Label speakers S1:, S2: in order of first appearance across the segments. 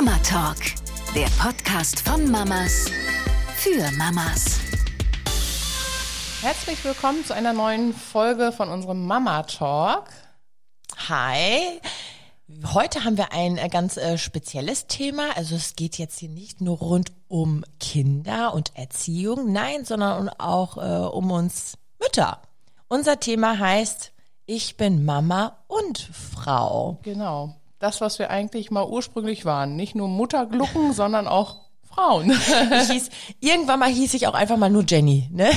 S1: Mama Talk, der Podcast von Mamas für Mamas.
S2: Herzlich willkommen zu einer neuen Folge von unserem Mama Talk.
S3: Hi. Heute haben wir ein äh, ganz äh, spezielles Thema. Also es geht jetzt hier nicht nur rund um Kinder und Erziehung, nein, sondern auch äh, um uns Mütter. Unser Thema heißt, ich bin Mama und Frau.
S2: Genau. Das, was wir eigentlich mal ursprünglich waren. Nicht nur Mutterglucken, sondern auch Frauen.
S3: Ich hieß, irgendwann mal hieß ich auch einfach mal nur Jenny, ne?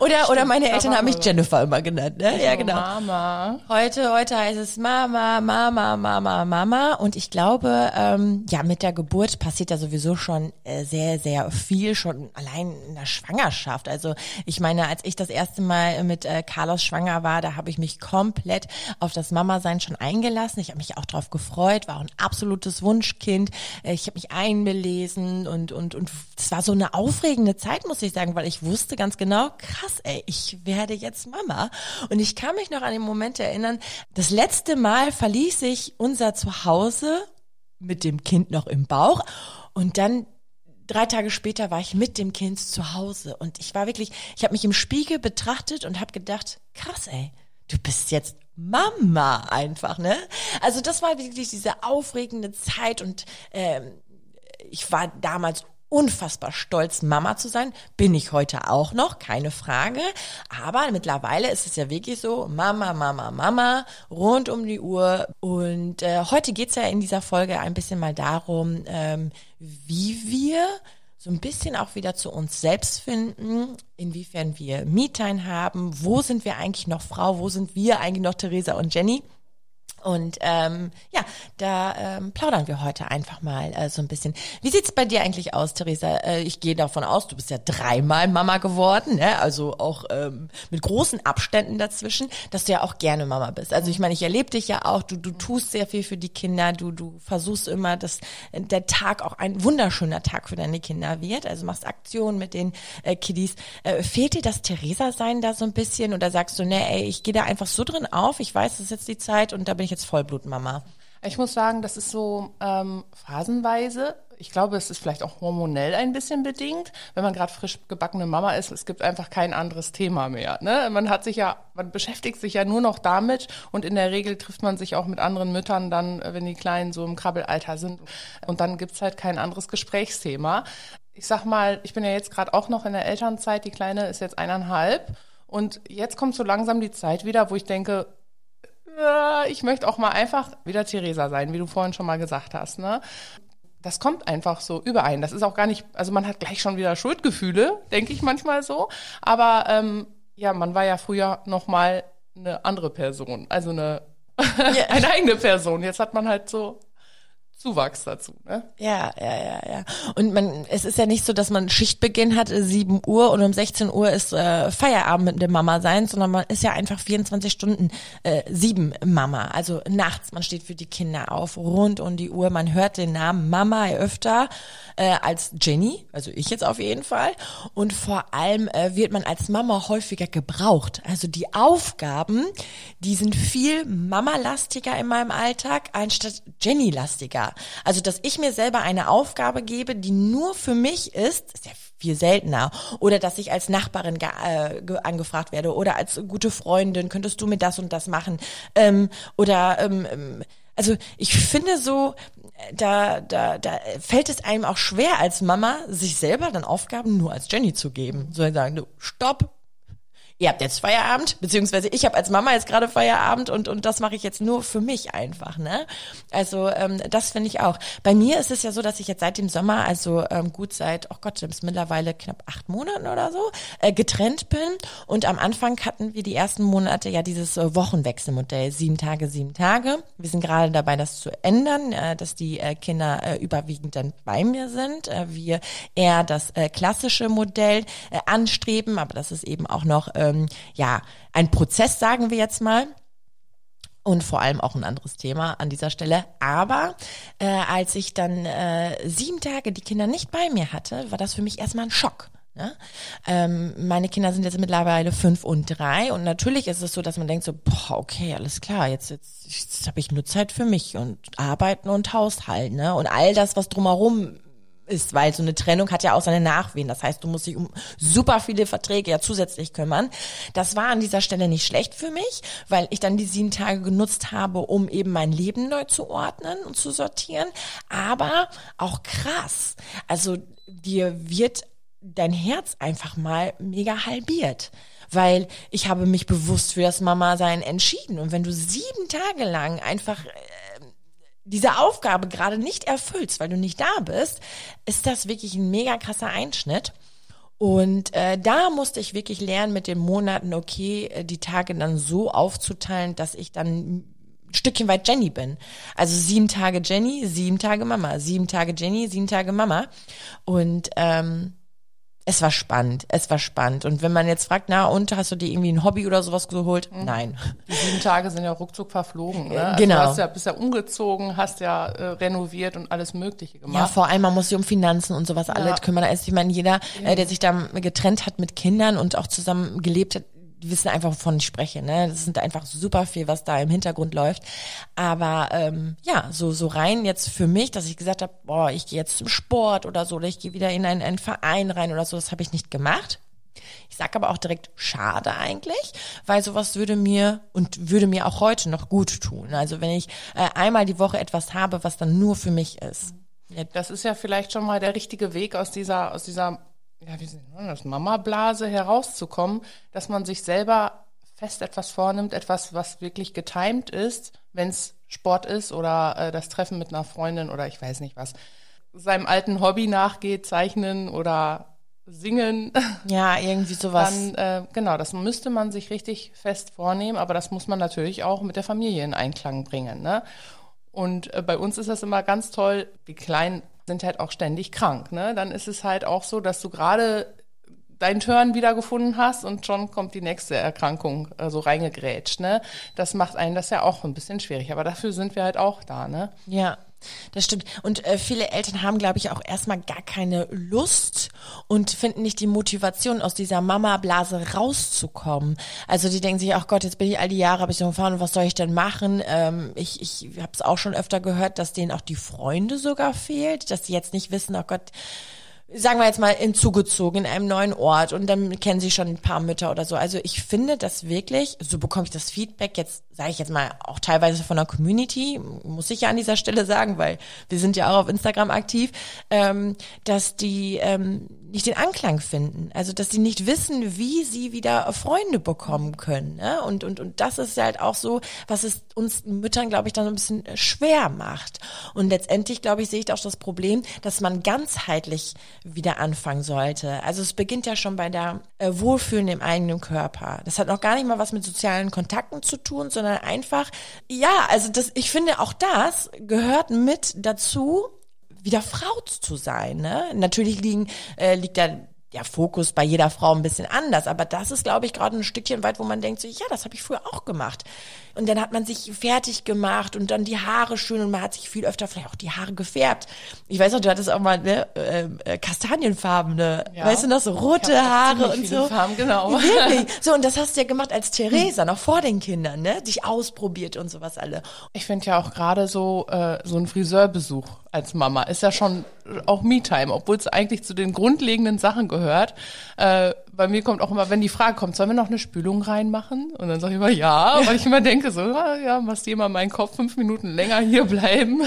S3: Oder, oder meine Eltern haben mich Jennifer immer genannt, ne? Ja, genau.
S2: Mama.
S3: Heute, heute heißt es Mama, Mama, Mama, Mama. Und ich glaube, ähm, ja, mit der Geburt passiert ja sowieso schon äh, sehr, sehr viel, schon allein in der Schwangerschaft. Also ich meine, als ich das erste Mal mit äh, Carlos schwanger war, da habe ich mich komplett auf das Mama-Sein schon eingelassen. Ich habe mich auch drauf gefreut, war auch ein absolutes Wunschkind. Äh, ich habe mich einbelesen und und, und, und es war so eine aufregende Zeit, muss ich sagen, weil ich wusste ganz genau, krass, ey, ich werde jetzt Mama. Und ich kann mich noch an den Moment erinnern, das letzte Mal verließ ich unser Zuhause mit dem Kind noch im Bauch und dann drei Tage später war ich mit dem Kind zu Hause und ich war wirklich, ich habe mich im Spiegel betrachtet und habe gedacht, krass, ey, du bist jetzt Mama einfach, ne? Also das war wirklich diese aufregende Zeit und ähm, ich war damals unfassbar stolz, Mama zu sein. Bin ich heute auch noch, keine Frage. Aber mittlerweile ist es ja wirklich so, Mama, Mama, Mama, rund um die Uhr. Und äh, heute geht's ja in dieser Folge ein bisschen mal darum, ähm, wie wir so ein bisschen auch wieder zu uns selbst finden, inwiefern wir Me-Time haben, wo sind wir eigentlich noch Frau, wo sind wir eigentlich noch Theresa und Jenny. Und ähm, ja, da ähm, plaudern wir heute einfach mal äh, so ein bisschen. Wie sieht's bei dir eigentlich aus, Theresa? Äh, ich gehe davon aus, du bist ja dreimal Mama geworden, ne? also auch ähm, mit großen Abständen dazwischen, dass du ja auch gerne Mama bist. Also ich meine, ich erlebe dich ja auch, du, du tust sehr viel für die Kinder, du, du versuchst immer, dass der Tag auch ein wunderschöner Tag für deine Kinder wird, also machst Aktionen mit den äh, Kiddies. Äh, fehlt dir das Theresa-Sein da so ein bisschen oder sagst du, ne, ey, ich gehe da einfach so drin auf, ich weiß, es ist jetzt die Zeit und da bin ich jetzt Vollblutmama?
S2: Ich muss sagen, das ist so ähm, phasenweise. Ich glaube, es ist vielleicht auch hormonell ein bisschen bedingt. Wenn man gerade frisch gebackene Mama ist, es gibt einfach kein anderes Thema mehr. Ne? Man hat sich ja, man beschäftigt sich ja nur noch damit und in der Regel trifft man sich auch mit anderen Müttern dann, wenn die Kleinen so im Krabbelalter sind. Und dann gibt's halt kein anderes Gesprächsthema. Ich sag mal, ich bin ja jetzt gerade auch noch in der Elternzeit, die Kleine ist jetzt eineinhalb. Und jetzt kommt so langsam die Zeit wieder, wo ich denke, ich möchte auch mal einfach wieder Theresa sein, wie du vorhin schon mal gesagt hast. Ne? Das kommt einfach so überein. Das ist auch gar nicht, also man hat gleich schon wieder Schuldgefühle, denke ich manchmal so. Aber ähm, ja, man war ja früher noch mal eine andere Person, also eine, ja. eine eigene Person. Jetzt hat man halt so Zuwachs dazu. Ne?
S3: Ja, ja, ja, ja. Und man, es ist ja nicht so, dass man Schichtbeginn hat, 7 Uhr und um 16 Uhr ist äh, Feierabend mit der Mama sein, sondern man ist ja einfach 24 Stunden äh, sieben Mama. Also nachts, man steht für die Kinder auf, rund um die Uhr. Man hört den Namen Mama öfter äh, als Jenny, also ich jetzt auf jeden Fall. Und vor allem äh, wird man als Mama häufiger gebraucht. Also die Aufgaben, die sind viel Mama-lastiger in meinem Alltag, anstatt Jenny-lastiger. Also, dass ich mir selber eine Aufgabe gebe, die nur für mich ist, ist ja viel seltener. Oder dass ich als Nachbarin äh, angefragt werde oder als gute Freundin, könntest du mir das und das machen? Ähm, oder ähm, ähm also ich finde so, da, da, da fällt es einem auch schwer als Mama, sich selber dann Aufgaben nur als Jenny zu geben. So sagen, du, stopp, ihr habt jetzt Feierabend, beziehungsweise ich habe als Mama jetzt gerade Feierabend und, und das mache ich jetzt nur für mich einfach. Ne? Also ähm, das finde ich auch. Bei mir ist es ja so, dass ich jetzt seit dem Sommer, also ähm, gut seit, oh Gott, ist mittlerweile knapp acht Monaten oder so, äh, getrennt bin. Und am Anfang hatten wir die ersten Monate ja dieses äh, Wochenwechselmodell, sieben Tage, sieben Tage. Wir sind gerade dabei, das zu ändern, äh, dass die äh, Kinder äh, überwiegend dann bei mir sind. Äh, wir eher das äh, klassische Modell äh, anstreben, aber das ist eben auch noch äh, ähm, ja, ein Prozess, sagen wir jetzt mal. Und vor allem auch ein anderes Thema an dieser Stelle. Aber äh, als ich dann äh, sieben Tage die Kinder nicht bei mir hatte, war das für mich erstmal ein Schock. Ne? Ähm, meine Kinder sind jetzt mittlerweile fünf und drei und natürlich ist es so, dass man denkt so, boah, okay, alles klar, jetzt, jetzt, jetzt habe ich nur Zeit für mich und Arbeiten und Haushalt, ne? Und all das, was drumherum ist, weil so eine Trennung hat ja auch seine Nachwehen. Das heißt, du musst dich um super viele Verträge ja zusätzlich kümmern. Das war an dieser Stelle nicht schlecht für mich, weil ich dann die sieben Tage genutzt habe, um eben mein Leben neu zu ordnen und zu sortieren. Aber auch krass. Also dir wird dein Herz einfach mal mega halbiert. Weil ich habe mich bewusst für das Mama-Sein entschieden. Und wenn du sieben Tage lang einfach äh, diese Aufgabe gerade nicht erfüllst, weil du nicht da bist, ist das wirklich ein mega krasser Einschnitt. Und äh, da musste ich wirklich lernen mit den Monaten, okay, äh, die Tage dann so aufzuteilen, dass ich dann ein Stückchen weit Jenny bin. Also sieben Tage Jenny, sieben Tage Mama, sieben Tage Jenny, sieben Tage Mama. Und ähm, es war spannend, es war spannend. Und wenn man jetzt fragt, na und, hast du dir irgendwie ein Hobby oder sowas geholt? Mhm. Nein.
S2: Die sieben Tage sind ja ruckzuck verflogen. Ne?
S3: Also genau.
S2: Du hast ja, bist ja umgezogen, hast ja äh, renoviert und alles Mögliche gemacht.
S3: Ja, vor allem, man muss sich um Finanzen und sowas ja. alles kümmern. Also ich meine, jeder, äh, der sich da getrennt hat mit Kindern und auch zusammen gelebt hat, wissen einfach, wovon ich spreche. Ne? Das sind einfach super viel, was da im Hintergrund läuft. Aber ähm, ja, so so rein jetzt für mich, dass ich gesagt habe, boah, ich gehe jetzt zum Sport oder so, oder ich gehe wieder in einen, einen Verein rein oder so, das habe ich nicht gemacht. Ich sage aber auch direkt schade eigentlich, weil sowas würde mir und würde mir auch heute noch gut tun. Also wenn ich äh, einmal die Woche etwas habe, was dann nur für mich ist.
S2: Das ist ja vielleicht schon mal der richtige Weg aus dieser aus dieser ja, wie sind das, Mama-Blase herauszukommen, dass man sich selber fest etwas vornimmt, etwas, was wirklich getimed ist, wenn es Sport ist oder äh, das Treffen mit einer Freundin oder ich weiß nicht was, seinem alten Hobby nachgeht, zeichnen oder singen.
S3: Ja, irgendwie sowas.
S2: Dann, äh, genau, das müsste man sich richtig fest vornehmen, aber das muss man natürlich auch mit der Familie in Einklang bringen. Ne? Und äh, bei uns ist das immer ganz toll, die Kleinen sind halt auch ständig krank. Ne? Dann ist es halt auch so, dass du gerade deinen Turn wiedergefunden hast und schon kommt die nächste Erkrankung so reingegrätscht. Ne? Das macht einen das ja auch ein bisschen schwierig. Aber dafür sind wir halt auch da. Ne?
S3: Ja. Das stimmt. Und äh, viele Eltern haben, glaube ich, auch erstmal gar keine Lust und finden nicht die Motivation, aus dieser Mama-Blase rauszukommen. Also die denken sich, ach Gott, jetzt bin ich all die Jahre, habe ich so gefahren, was soll ich denn machen? Ähm, ich ich habe es auch schon öfter gehört, dass denen auch die Freunde sogar fehlt, dass sie jetzt nicht wissen, ach Gott, sagen wir jetzt mal, in zugezogen in einem neuen Ort und dann kennen sie schon ein paar Mütter oder so. Also ich finde das wirklich, so bekomme ich das Feedback jetzt, sage ich jetzt mal, auch teilweise von der Community, muss ich ja an dieser Stelle sagen, weil wir sind ja auch auf Instagram aktiv, ähm, dass die ähm, nicht den Anklang finden. Also dass sie nicht wissen, wie sie wieder Freunde bekommen können. Ne? Und, und, und das ist halt auch so, was es uns Müttern, glaube ich, dann ein bisschen schwer macht. Und letztendlich, glaube ich, sehe ich auch das Problem, dass man ganzheitlich wieder anfangen sollte. Also es beginnt ja schon bei der äh, Wohlfühlen im eigenen Körper. Das hat noch gar nicht mal was mit sozialen Kontakten zu tun, sondern einfach, ja, also das, ich finde auch das gehört mit dazu, wieder Frau zu sein. Ne? Natürlich liegen, äh, liegt da der Fokus bei jeder Frau ein bisschen anders, aber das ist, glaube ich, gerade ein Stückchen weit, wo man denkt, so, ja, das habe ich früher auch gemacht. Und dann hat man sich fertig gemacht und dann die Haare schön und man hat sich viel öfter vielleicht auch die Haare gefärbt. Ich weiß noch, du hattest auch mal ne, ähm, äh, kastanienfarbene, ja. weißt du noch, so rote Haare und so.
S2: Farben, genau.
S3: Wirklich. So, und das hast du ja gemacht als Theresa, noch vor den Kindern, ne? Dich ausprobiert und sowas alle.
S2: Ich finde ja auch gerade so, äh, so ein Friseurbesuch als Mama ist ja schon auch Me-Time, obwohl es eigentlich zu den grundlegenden Sachen gehört. Äh, bei mir kommt auch immer, wenn die Frage kommt, sollen wir noch eine Spülung reinmachen? Und dann sage ich immer ja, weil ich immer denke so, ja, ja dir mal meinen Kopf fünf Minuten länger hier bleiben.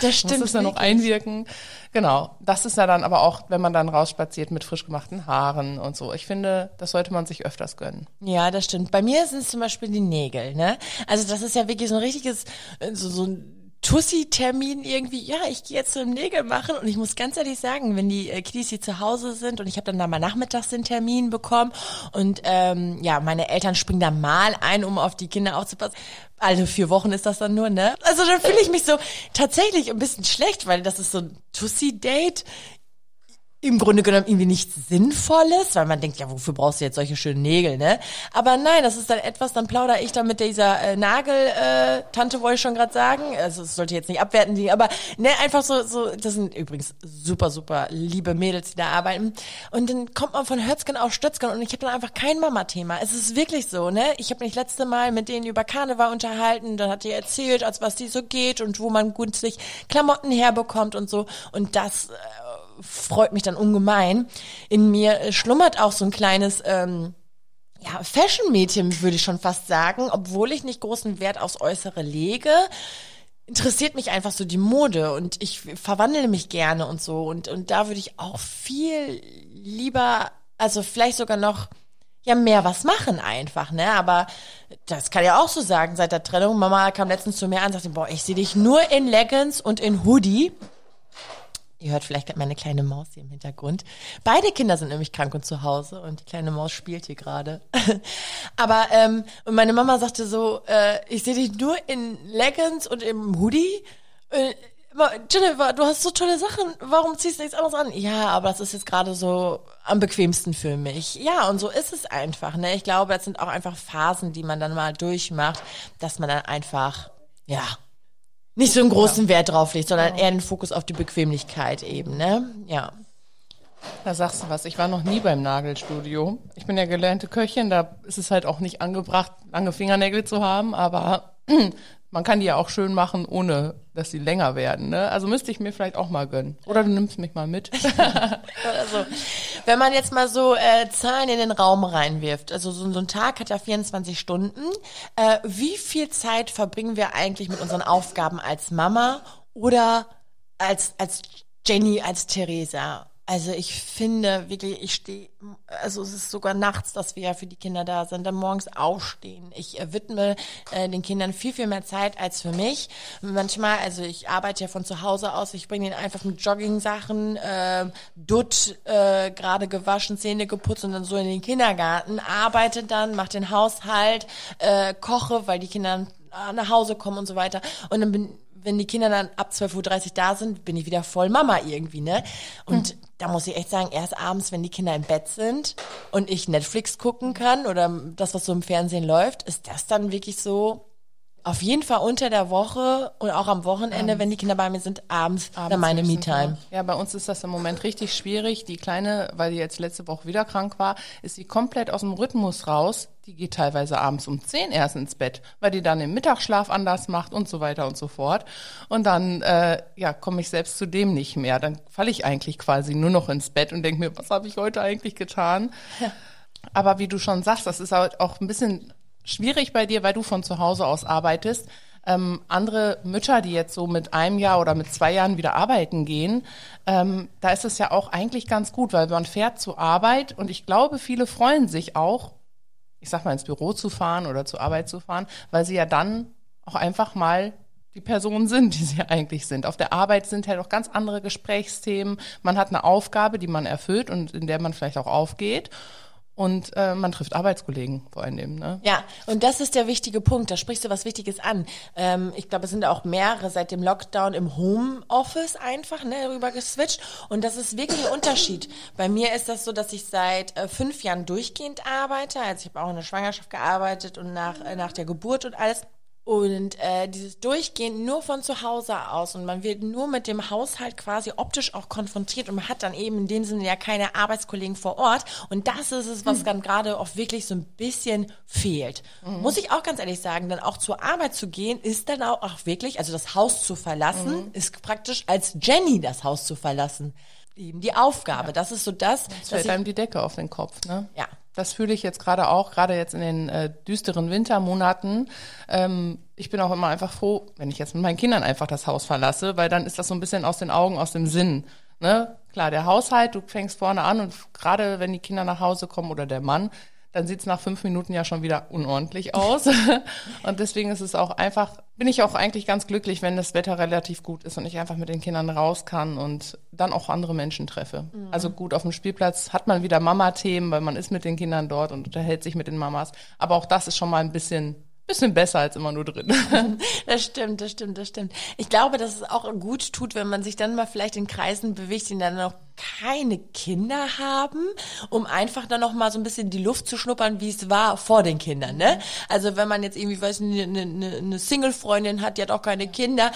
S3: Das stimmt.
S2: Muss es dann noch einwirken. Genau. Das ist ja dann aber auch, wenn man dann rausspaziert mit frisch gemachten Haaren und so. Ich finde, das sollte man sich öfters gönnen.
S3: Ja, das stimmt. Bei mir sind es zum Beispiel die Nägel, ne? Also das ist ja wirklich so ein richtiges, äh, so, so ein Tussi-Termin irgendwie, ja, ich gehe jetzt zum Nägel machen und ich muss ganz ehrlich sagen, wenn die äh, Kiddies hier zu Hause sind und ich habe dann da mal nachmittags den Termin bekommen und ähm, ja, meine Eltern springen da mal ein, um auf die Kinder aufzupassen. Also vier Wochen ist das dann nur, ne? Also dann fühle ich mich so tatsächlich ein bisschen schlecht, weil das ist so ein Tussi-Date im Grunde genommen irgendwie nichts Sinnvolles, weil man denkt, ja, wofür brauchst du jetzt solche schönen Nägel, ne? Aber nein, das ist dann etwas, dann plaudere ich da mit dieser äh, Nagel-Tante, äh, wollte ich schon gerade sagen. Also es sollte jetzt nicht abwerten, die, aber ne, einfach so, so, das sind übrigens super, super liebe Mädels, die da arbeiten. Und dann kommt man von Hötzgen auf Stötzgen und ich habe dann einfach kein Mama-Thema. Es ist wirklich so, ne? Ich habe mich letzte Mal mit denen über Karneval unterhalten, dann hat die erzählt, als was die so geht und wo man günstig Klamotten herbekommt und so. Und das äh, freut mich dann ungemein. In mir äh, schlummert auch so ein kleines ähm, ja, Fashion-Mädchen, würde ich schon fast sagen, obwohl ich nicht großen Wert aufs Äußere lege interessiert mich einfach so die Mode und ich verwandle mich gerne und so und und da würde ich auch viel lieber also vielleicht sogar noch ja mehr was machen einfach, ne? Aber das kann ja auch so sagen, seit der Trennung. Mama kam letztens zu mir an und sagte, boah, ich sehe dich nur in Leggings und in Hoodie. Ihr hört vielleicht meine kleine Maus hier im Hintergrund. Beide Kinder sind nämlich krank und zu Hause und die kleine Maus spielt hier gerade. Aber ähm, und meine Mama sagte so, äh, ich sehe dich nur in Leggings und im Hoodie. Äh, Jennifer, du hast so tolle Sachen. Warum ziehst du nichts anderes an? Ja, aber das ist jetzt gerade so am bequemsten für mich. Ja, und so ist es einfach. Ne? Ich glaube, das sind auch einfach Phasen, die man dann mal durchmacht, dass man dann einfach, ja, nicht so einen großen Wert drauf legt, sondern eher den Fokus auf die Bequemlichkeit eben, ne? Ja.
S2: Da sagst du was. Ich war noch nie beim Nagelstudio. Ich bin ja gelernte Köchin, da ist es halt auch nicht angebracht, lange Fingernägel zu haben, aber man kann die ja auch schön machen, ohne dass sie länger werden. Ne? Also müsste ich mir vielleicht auch mal gönnen. Oder du nimmst mich mal mit.
S3: also, wenn man jetzt mal so äh, Zahlen in den Raum reinwirft, also so, so ein Tag hat ja 24 Stunden. Äh, wie viel Zeit verbringen wir eigentlich mit unseren Aufgaben als Mama oder als, als Jenny, als Theresa? Also ich finde wirklich, ich stehe, also es ist sogar nachts, dass wir ja für die Kinder da sind, dann morgens aufstehen. Ich äh, widme äh, den Kindern viel, viel mehr Zeit als für mich. Manchmal, also ich arbeite ja von zu Hause aus, ich bringe ihnen einfach mit Jogging-Sachen, äh, Dutt, äh, gerade gewaschen, Zähne geputzt und dann so in den Kindergarten, arbeite dann, mache den Haushalt, äh, koche, weil die Kinder nach Hause kommen und so weiter. Und dann bin wenn die Kinder dann ab 12.30 Uhr da sind, bin ich wieder voll Mama irgendwie, ne? Und hm. da muss ich echt sagen, erst abends, wenn die Kinder im Bett sind und ich Netflix gucken kann oder das, was so im Fernsehen läuft, ist das dann wirklich so, auf jeden Fall unter der Woche und auch am Wochenende, abends. wenn die Kinder bei mir sind, abends, abends dann meine Me-Time.
S2: Ja, bei uns ist das im Moment richtig schwierig. Die Kleine, weil die jetzt letzte Woche wieder krank war, ist sie komplett aus dem Rhythmus raus. Die geht teilweise abends um zehn erst ins Bett, weil die dann den Mittagsschlaf anders macht und so weiter und so fort. Und dann, äh, ja, komme ich selbst zu dem nicht mehr. Dann falle ich eigentlich quasi nur noch ins Bett und denke mir, was habe ich heute eigentlich getan? Ja. Aber wie du schon sagst, das ist halt auch ein bisschen schwierig bei dir, weil du von zu Hause aus arbeitest. Ähm, andere Mütter, die jetzt so mit einem Jahr oder mit zwei Jahren wieder arbeiten gehen, ähm, da ist es ja auch eigentlich ganz gut, weil man fährt zur Arbeit und ich glaube, viele freuen sich auch, ich sag mal, ins Büro zu fahren oder zur Arbeit zu fahren, weil sie ja dann auch einfach mal die Personen sind, die sie eigentlich sind. Auf der Arbeit sind halt auch ganz andere Gesprächsthemen. Man hat eine Aufgabe, die man erfüllt und in der man vielleicht auch aufgeht und äh, man trifft Arbeitskollegen vor allem. Ne?
S3: Ja, und das ist der wichtige Punkt. Da sprichst du was Wichtiges an. Ähm, ich glaube, es sind auch mehrere seit dem Lockdown im Homeoffice einfach ne, rüber geswitcht. Und das ist wirklich ein Unterschied. Bei mir ist das so, dass ich seit äh, fünf Jahren durchgehend arbeite. Also ich habe auch in der Schwangerschaft gearbeitet und nach, äh, nach der Geburt und alles. Und äh, dieses Durchgehen nur von zu Hause aus und man wird nur mit dem Haushalt quasi optisch auch konfrontiert und man hat dann eben in dem Sinne ja keine Arbeitskollegen vor Ort. Und das ist es, was mhm. dann gerade auch wirklich so ein bisschen fehlt. Mhm. Muss ich auch ganz ehrlich sagen, dann auch zur Arbeit zu gehen, ist dann auch, auch wirklich, also das Haus zu verlassen, mhm. ist praktisch als Jenny das Haus zu verlassen. Eben die Aufgabe. Ja. Das ist so das.
S2: Es fällt einem die Decke auf den Kopf, ne?
S3: Ja.
S2: Das fühle ich jetzt gerade auch, gerade jetzt in den äh, düsteren Wintermonaten. Ähm, ich bin auch immer einfach froh, wenn ich jetzt mit meinen Kindern einfach das Haus verlasse, weil dann ist das so ein bisschen aus den Augen, aus dem Sinn. Ne? Klar, der Haushalt, du fängst vorne an und gerade wenn die Kinder nach Hause kommen oder der Mann, dann sieht's nach fünf Minuten ja schon wieder unordentlich aus. und deswegen ist es auch einfach, bin ich auch eigentlich ganz glücklich, wenn das Wetter relativ gut ist und ich einfach mit den Kindern raus kann und dann auch andere Menschen treffe. Mhm. Also gut, auf dem Spielplatz hat man wieder Mama-Themen, weil man ist mit den Kindern dort und unterhält sich mit den Mamas. Aber auch das ist schon mal ein bisschen bisschen besser als immer nur drin.
S3: Das stimmt, das stimmt, das stimmt. Ich glaube, dass es auch gut tut, wenn man sich dann mal vielleicht in Kreisen bewegt, die dann noch keine Kinder haben, um einfach dann noch mal so ein bisschen die Luft zu schnuppern, wie es war vor den Kindern, ne? Also wenn man jetzt irgendwie, weiß eine, eine, eine Single-Freundin hat, die hat auch keine Kinder,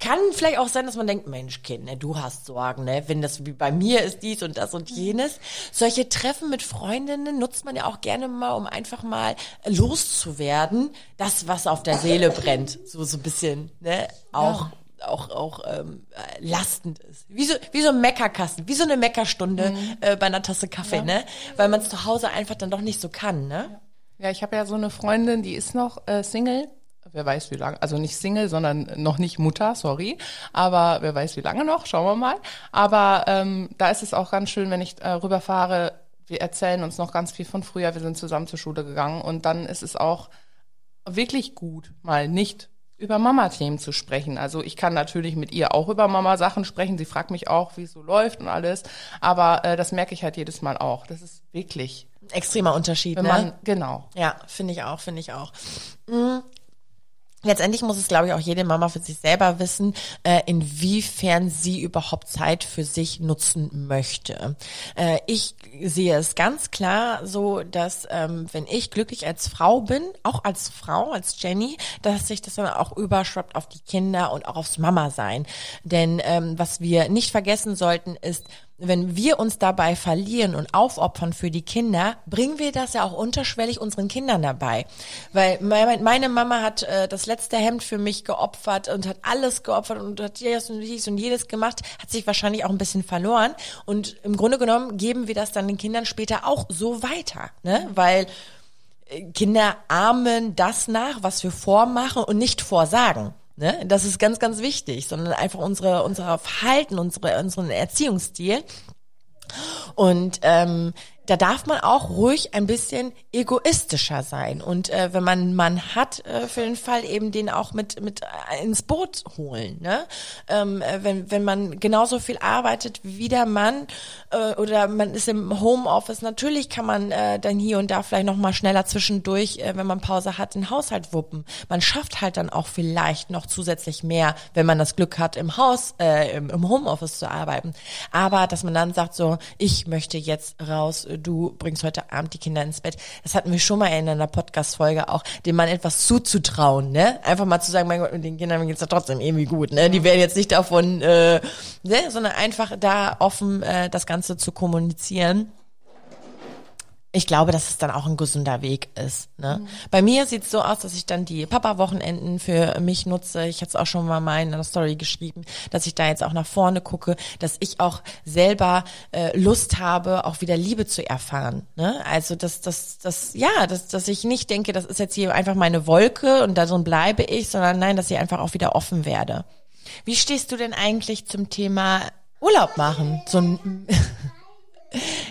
S3: kann vielleicht auch sein, dass man denkt, Mensch, Kind, ne, du hast Sorgen, ne, wenn das wie bei mir ist, dies und das und jenes. Solche Treffen mit Freundinnen nutzt man ja auch gerne mal, um einfach mal loszuwerden, das, was auf der Seele brennt, so so ein bisschen, ne, auch. Ja auch auch ähm, lastend ist. Wie so, wie so ein Meckerkasten, wie so eine Meckerstunde mhm. äh, bei einer Tasse Kaffee, ja. ne? Weil man es zu Hause einfach dann doch nicht so kann, ne?
S2: Ja, ich habe ja so eine Freundin, die ist noch äh, Single wer weiß wie lange, also nicht Single, sondern noch nicht Mutter, sorry, aber wer weiß wie lange noch, schauen wir mal. Aber ähm, da ist es auch ganz schön, wenn ich äh, rüberfahre, wir erzählen uns noch ganz viel von früher, wir sind zusammen zur Schule gegangen und dann ist es auch wirklich gut, mal nicht über Mama-Themen zu sprechen. Also ich kann natürlich mit ihr auch über Mama-Sachen sprechen. Sie fragt mich auch, wie es so läuft und alles. Aber äh, das merke ich halt jedes Mal auch. Das ist wirklich
S3: extremer Unterschied.
S2: Wenn
S3: ne?
S2: man genau.
S3: Ja, finde ich auch, finde ich auch. Letztendlich muss es, glaube ich, auch jede Mama für sich selber wissen, äh, inwiefern sie überhaupt Zeit für sich nutzen möchte. Äh, ich sehe es ganz klar so, dass ähm, wenn ich glücklich als Frau bin, auch als Frau, als Jenny, dass sich das dann auch überschwappt auf die Kinder und auch aufs Mama sein. Denn ähm, was wir nicht vergessen sollten, ist, wenn wir uns dabei verlieren und aufopfern für die Kinder, bringen wir das ja auch unterschwellig unseren Kindern dabei. Weil meine Mama hat äh, das letzte Hemd für mich geopfert und hat alles geopfert und hat dies und dies und jedes gemacht, hat sich wahrscheinlich auch ein bisschen verloren. Und im Grunde genommen geben wir das dann den Kindern später auch so weiter, ne? Weil äh, Kinder ahmen das nach, was wir vormachen und nicht vorsagen. Ne? Das ist ganz, ganz wichtig, sondern einfach unsere, unser Verhalten, unsere, unseren Erziehungsstil. Und ähm, da darf man auch ruhig ein bisschen egoistischer sein. Und äh, wenn man Mann hat, äh, für den Fall eben den auch mit, mit ins Boot holen. Ne? Ähm, äh, wenn, wenn man genauso viel arbeitet wie der Mann äh, oder man ist im Homeoffice, natürlich kann man äh, dann hier und da vielleicht noch mal schneller zwischendurch, äh, wenn man Pause hat, den Haushalt wuppen. Man schafft halt dann auch vielleicht noch zusätzlich mehr, wenn man das Glück hat, im Haus, äh, im, im Homeoffice zu arbeiten. Aber dass man dann sagt so, ich möchte jetzt raus, du bringst heute Abend die Kinder ins Bett. Das hatten wir schon mal in einer Podcast-Folge auch, dem Mann etwas zuzutrauen, ne? Einfach mal zu sagen, mein Gott, mit den Kindern geht's ja trotzdem irgendwie gut, ne? Die werden jetzt nicht davon, äh, ne? sondern einfach da offen äh, das Ganze zu kommunizieren ich glaube, dass es dann auch ein gesunder Weg ist. Ne? Mhm. Bei mir sieht es so aus, dass ich dann die Papa-Wochenenden für mich nutze. Ich hatte es auch schon mal mal in einer Story geschrieben, dass ich da jetzt auch nach vorne gucke, dass ich auch selber äh, Lust habe, auch wieder Liebe zu erfahren. Ne? Also dass das, das, ja, dass, dass ich nicht denke, das ist jetzt hier einfach meine Wolke und da so bleibe ich, sondern nein, dass ich einfach auch wieder offen werde. Wie stehst du denn eigentlich zum Thema Urlaub machen? So ein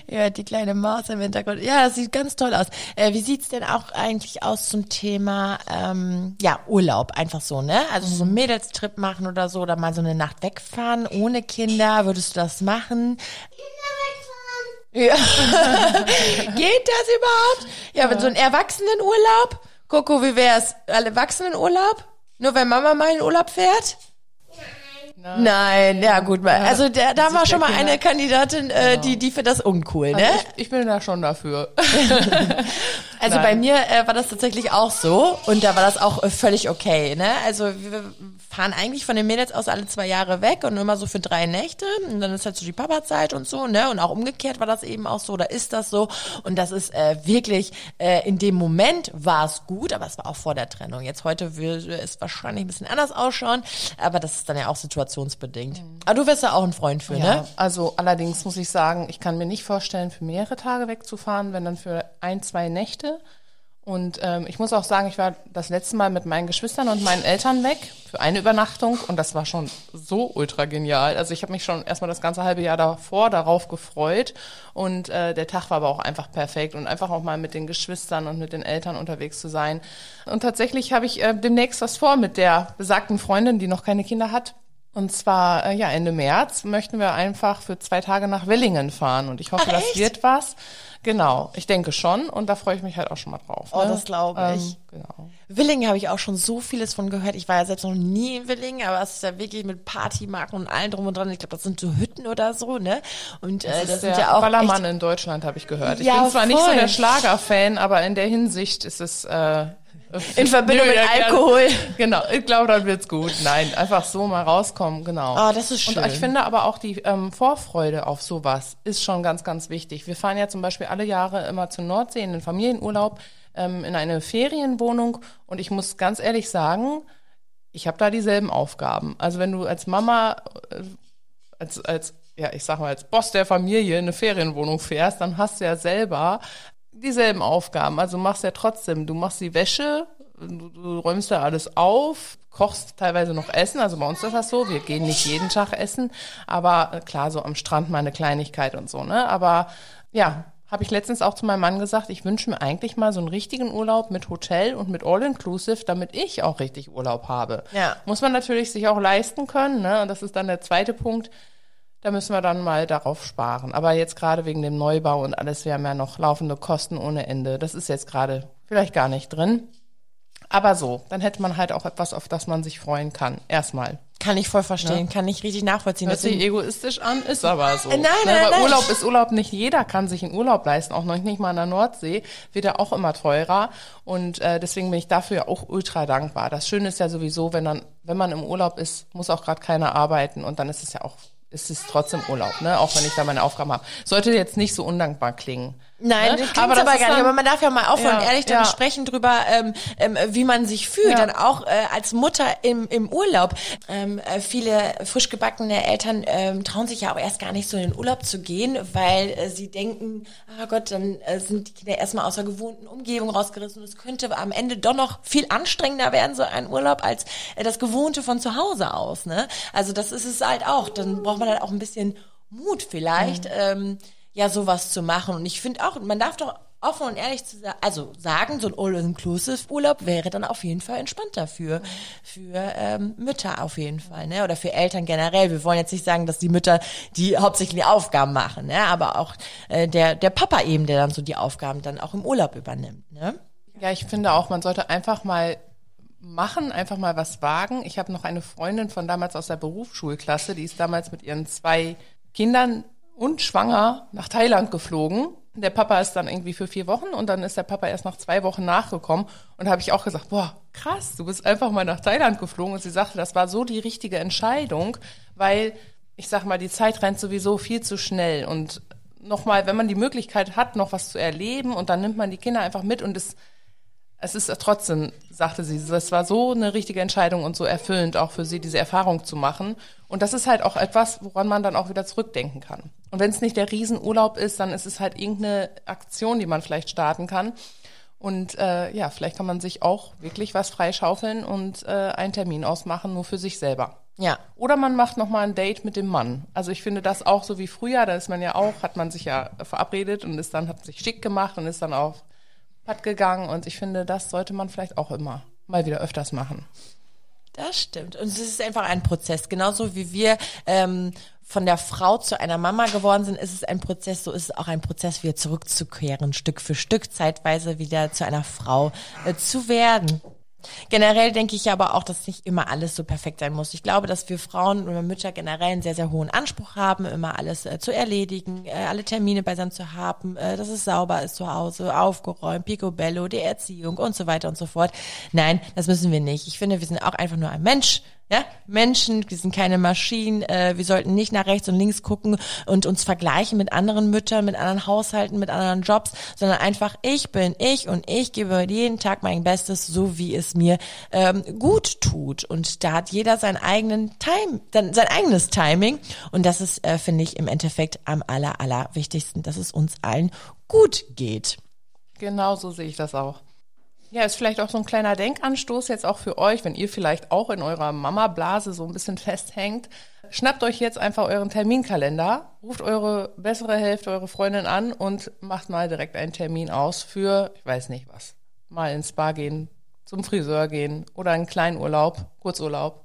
S3: ja, die kleine Maus im Hintergrund. Ja, das sieht ganz toll aus. Äh, wie sieht's denn auch eigentlich aus zum Thema ähm, ja Urlaub? Einfach so, ne? Also so einen mhm. Mädelstrip machen oder so oder mal so eine Nacht wegfahren ohne Kinder. Würdest du das machen? Ja. Geht das überhaupt? Ja, ja. so ein Erwachsenenurlaub? Coco, wie wär's? Erwachsenenurlaub? Nur wenn Mama mal in Urlaub fährt? Nein. Nein, ja gut. Also der, da war schon mal eine Kandidatin, äh, genau. die, die für das uncool, ne?
S2: Also ich, ich bin da schon dafür.
S3: also Nein. bei mir äh, war das tatsächlich auch so und da war das auch äh, völlig okay, ne? Also wir fahren eigentlich von den Mädels aus alle zwei Jahre weg und immer so für drei Nächte und dann ist halt so die Papa-Zeit und so, ne? Und auch umgekehrt war das eben auch so oder ist das so und das ist äh, wirklich, äh, in dem Moment war es gut, aber es war auch vor der Trennung. Jetzt heute würde es wahrscheinlich ein bisschen anders ausschauen, aber das ist dann ja auch situationsbedingt. Mhm. Aber du wärst ja auch ein Freund für, ja, ne?
S2: Also allerdings muss ich sagen, ich kann mir nicht vorstellen, für mehrere Tage wegzufahren, wenn dann für ein, zwei Nächte. Und ähm, ich muss auch sagen, ich war das letzte Mal mit meinen Geschwistern und meinen Eltern weg für eine Übernachtung und das war schon so ultra genial. Also ich habe mich schon erstmal das ganze halbe Jahr davor darauf gefreut und äh, der Tag war aber auch einfach perfekt und einfach auch mal mit den Geschwistern und mit den Eltern unterwegs zu sein. Und tatsächlich habe ich äh, demnächst was vor mit der besagten Freundin, die noch keine Kinder hat Und zwar, äh, ja, Ende März möchten wir einfach für zwei Tage nach Willingen fahren. Und ich hoffe,
S3: Ach,
S2: das wird was. Genau, ich denke schon. Und da freue ich mich halt auch schon mal drauf.
S3: Oh,
S2: ne?
S3: das glaube ich.
S2: Ähm, genau.
S3: Willingen habe ich auch schon so vieles von gehört. Ich war ja selbst noch nie in Willingen, aber es ist ja wirklich mit Partymarken und allem drum und dran. Ich glaube, das sind so Hütten oder so, ne? Und äh,
S2: Das
S3: das, sind ja auch
S2: Ballermann
S3: echt,
S2: in Deutschland, habe ich gehört. Ich
S3: Ja,
S2: bin zwar nicht so
S3: voll.
S2: der Schlagerfan, aber in der Hinsicht ist es äh,
S3: in Verbindung
S2: Nö,
S3: mit
S2: ja.
S3: Alkohol.
S2: Genau, ich glaube, dann wird's gut. Nein, einfach so mal rauskommen, genau.
S3: Ah, das ist schön.
S2: Und ich finde aber auch die ähm, Vorfreude auf sowas ist schon ganz, ganz wichtig. Wir fahren ja zum Beispiel alle Jahre immer zur Nordsee in den Familienurlaub ähm, in eine Ferienwohnung und ich muss ganz ehrlich sagen, ich habe da dieselben Aufgaben. Also wenn du als Mama, äh, als, als, ja, ich sag mal, als Boss der Familie in eine Ferienwohnung fährst, dann hast du ja selber dieselben Aufgaben. Also machst ja trotzdem, du machst die Wäsche, du, du räumst da alles auf, kochst teilweise noch Essen. Also bei uns ist das so, wir gehen nicht jeden Tag essen, aber äh, klar, so am Strand mal eine Kleinigkeit und so, ne? Aber ja, habe ich letztens auch zu meinem Mann gesagt, ich wünsche mir eigentlich mal so einen richtigen Urlaub mit Hotel und mit All-Inclusive, damit ich auch richtig Urlaub habe.
S3: Ja.
S2: Muss man natürlich sich auch leisten können, ne? Und das ist dann der zweite Punkt. Da müssen wir dann mal darauf sparen. Aber jetzt gerade wegen dem Neubau und alles, wir haben ja noch laufende Kosten ohne Ende. Das ist jetzt gerade vielleicht gar nicht drin. Aber so, dann hätte man halt auch etwas, auf das man sich freuen kann. Erstmal.
S3: Kann ich voll verstehen, kann ich richtig nachvollziehen.
S2: Hört sich egoistisch an, ist aber so.
S3: Nein,
S2: Ne,
S3: nein,
S2: weil
S3: nein.
S2: Urlaub ist Urlaub, nicht jeder kann sich einen Urlaub leisten, auch noch nicht mal an der Nordsee, wird er auch immer teurer. Und äh, deswegen bin ich dafür ja auch ultra dankbar. Das Schöne ist ja sowieso, wenn dann, wenn man im Urlaub ist, muss auch gerade keiner arbeiten und dann ist es ja auch, ist es trotzdem Urlaub, ne? Auch wenn ich da meine Aufgaben habe. Sollte jetzt nicht so undankbar klingen.
S3: Nein,
S2: ne? aber
S3: aber,
S2: das ist
S3: gar nicht. Aber man darf ja mal aufhören,
S2: Ja,
S3: ehrlich dann
S2: ja.
S3: sprechen drüber, ähm, ähm, wie man sich fühlt.
S2: Ja.
S3: Dann auch äh, als Mutter im, im Urlaub. Ähm, äh, viele frisch gebackene Eltern ähm, trauen sich ja auch erst gar nicht so in den Urlaub zu gehen, weil äh, sie denken, ah Gott, dann äh, sind die Kinder erstmal aus der gewohnten Umgebung rausgerissen. Und es könnte am Ende doch noch viel anstrengender werden, so ein Urlaub, als äh, das Gewohnte von zu Hause aus. Ne? Also das ist es halt auch. Dann braucht man halt auch ein bisschen Mut vielleicht, ähm, ja, sowas zu machen. Und ich finde auch, man darf doch offen und ehrlich zu sagen, also sagen, so ein All-Inclusive-Urlaub wäre dann auf jeden Fall entspannter für, für ähm, Mütter auf jeden Fall, ne? Oder für Eltern generell. Wir wollen jetzt nicht sagen, dass die Mütter die hauptsächlich die Aufgaben machen, ne? Aber auch äh, der, der Papa eben, der dann so die Aufgaben dann auch im Urlaub übernimmt, ne?
S2: Ja, ich finde auch, man sollte einfach mal machen, einfach mal was wagen. Ich habe noch eine Freundin von damals aus der Berufsschulklasse, die ist damals mit ihren zwei Kindern und schwanger nach Thailand geflogen. Der Papa ist dann irgendwie für vier Wochen und dann ist der Papa erst nach zwei Wochen nachgekommen. Und habe ich auch gesagt, boah, krass, du bist einfach mal nach Thailand geflogen. Und sie sagte, das war so die richtige Entscheidung, weil ich sag mal, die Zeit rennt sowieso viel zu schnell. Und nochmal, wenn man die Möglichkeit hat, noch was zu erleben und dann nimmt man die Kinder einfach mit und es es ist trotzdem, sagte sie, es war so eine richtige Entscheidung und so erfüllend auch für sie, diese Erfahrung zu machen. Und das ist halt auch etwas, woran man dann auch wieder zurückdenken kann. Und wenn es nicht der Riesenurlaub ist, dann ist es halt irgendeine Aktion, die man vielleicht starten kann. Und äh, ja, vielleicht kann man sich auch wirklich was freischaufeln und äh, einen Termin ausmachen, nur für sich selber.
S3: Ja.
S2: Oder man macht noch mal ein Date mit dem Mann. Also ich finde das auch so wie früher, da ist man ja auch, hat man sich ja verabredet und ist dann, hat sich schick gemacht und ist dann auf Pad gegangen und ich finde, das sollte man vielleicht auch immer mal wieder öfters machen.
S3: Das stimmt. Und es ist einfach ein Prozess. Genauso wie wir ähm, von der Frau zu einer Mama geworden sind, ist es ein Prozess, so ist es auch ein Prozess, wieder zurückzukehren, Stück für Stück, zeitweise wieder zu einer Frau äh, zu werden. Generell denke ich aber auch, dass nicht immer alles so perfekt sein muss. Ich glaube, dass wir Frauen oder Mütter generell einen sehr, sehr hohen Anspruch haben, immer alles äh, zu erledigen, äh, alle Termine beisammen zu haben, äh, dass es sauber ist zu Hause, aufgeräumt, picobello, die Erziehung und so weiter und so fort. Nein, das müssen wir nicht. Ich finde, wir sind auch einfach nur ein Mensch. Ja, Menschen, wir sind keine Maschinen, äh, wir sollten nicht nach rechts und links gucken und uns vergleichen mit anderen Müttern, mit anderen Haushalten, mit anderen Jobs, sondern einfach ich bin ich und ich gebe jeden Tag mein Bestes, so wie es mir ähm, gut tut. Und da hat jeder seinen eigenen Time, sein eigenes Timing und das ist, äh, finde ich, im Endeffekt am aller, aller wichtigsten, dass es uns allen gut geht.
S2: Genau so sehe ich das auch. Ja, ist vielleicht auch so ein kleiner Denkanstoß jetzt auch für euch, wenn ihr vielleicht auch in eurer Mama-Blase so ein bisschen festhängt. Schnappt euch jetzt einfach euren Terminkalender, ruft eure bessere Hälfte, eure Freundin an und macht mal direkt einen Termin aus für, ich weiß nicht was, mal ins Spa gehen, zum Friseur gehen oder einen kleinen Urlaub, Kurzurlaub.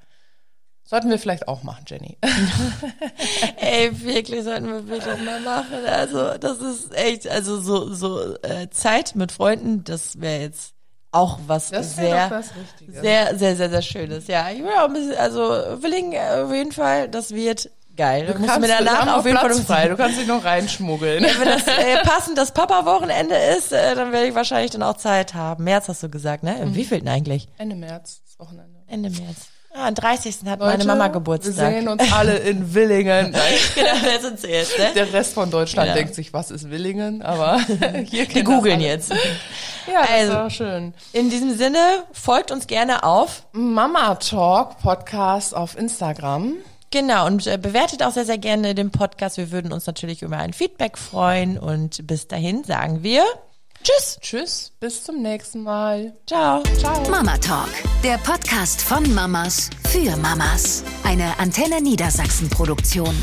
S2: Sollten wir vielleicht auch machen, Jenny.
S3: Ey, wirklich, sollten wir wirklich mal machen. Also, das ist echt, also so, so äh, Zeit mit Freunden, das wäre jetzt auch was
S2: Das
S3: sehr,
S2: Richtige.
S3: sehr, sehr, sehr, sehr Schönes. Ja, ich will auch ein bisschen, also Willing äh, auf jeden Fall, das wird geil. Du musst mir danach auf jeden Fall
S2: Platz frei. Du kannst dich noch reinschmuggeln.
S3: Wenn das äh, passend das Papa-Wochenende ist, äh, dann werde ich wahrscheinlich dann auch Zeit haben. März hast du gesagt, ne? Im wievielten eigentlich?
S2: Ende März, das Wochenende.
S3: Ende März. Ah, am 30. hat meine Mama
S2: Wir
S3: Geburtstag.
S2: sehen uns alle in Willingen.
S3: Genau, wer sind sie jetzt, ne?
S2: Der Rest von Deutschland
S3: Genau.
S2: denkt sich, was ist Willingen? Aber hier
S3: Die googeln jetzt.
S2: Ja, das
S3: Also.
S2: ist auch schön.
S3: In diesem Sinne, folgt uns gerne auf.
S2: Mama Talk Podcast auf Instagram.
S3: Genau, und äh, bewertet auch sehr, sehr gerne den Podcast. Wir würden uns natürlich über ein Feedback freuen. Und bis dahin sagen wir Tschüss.
S2: Tschüss, bis zum nächsten Mal.
S3: Ciao.
S2: Ciao.
S1: Mama Talk, der Podcast von Mamas für Mamas. Eine Antenne Niedersachsen Produktion.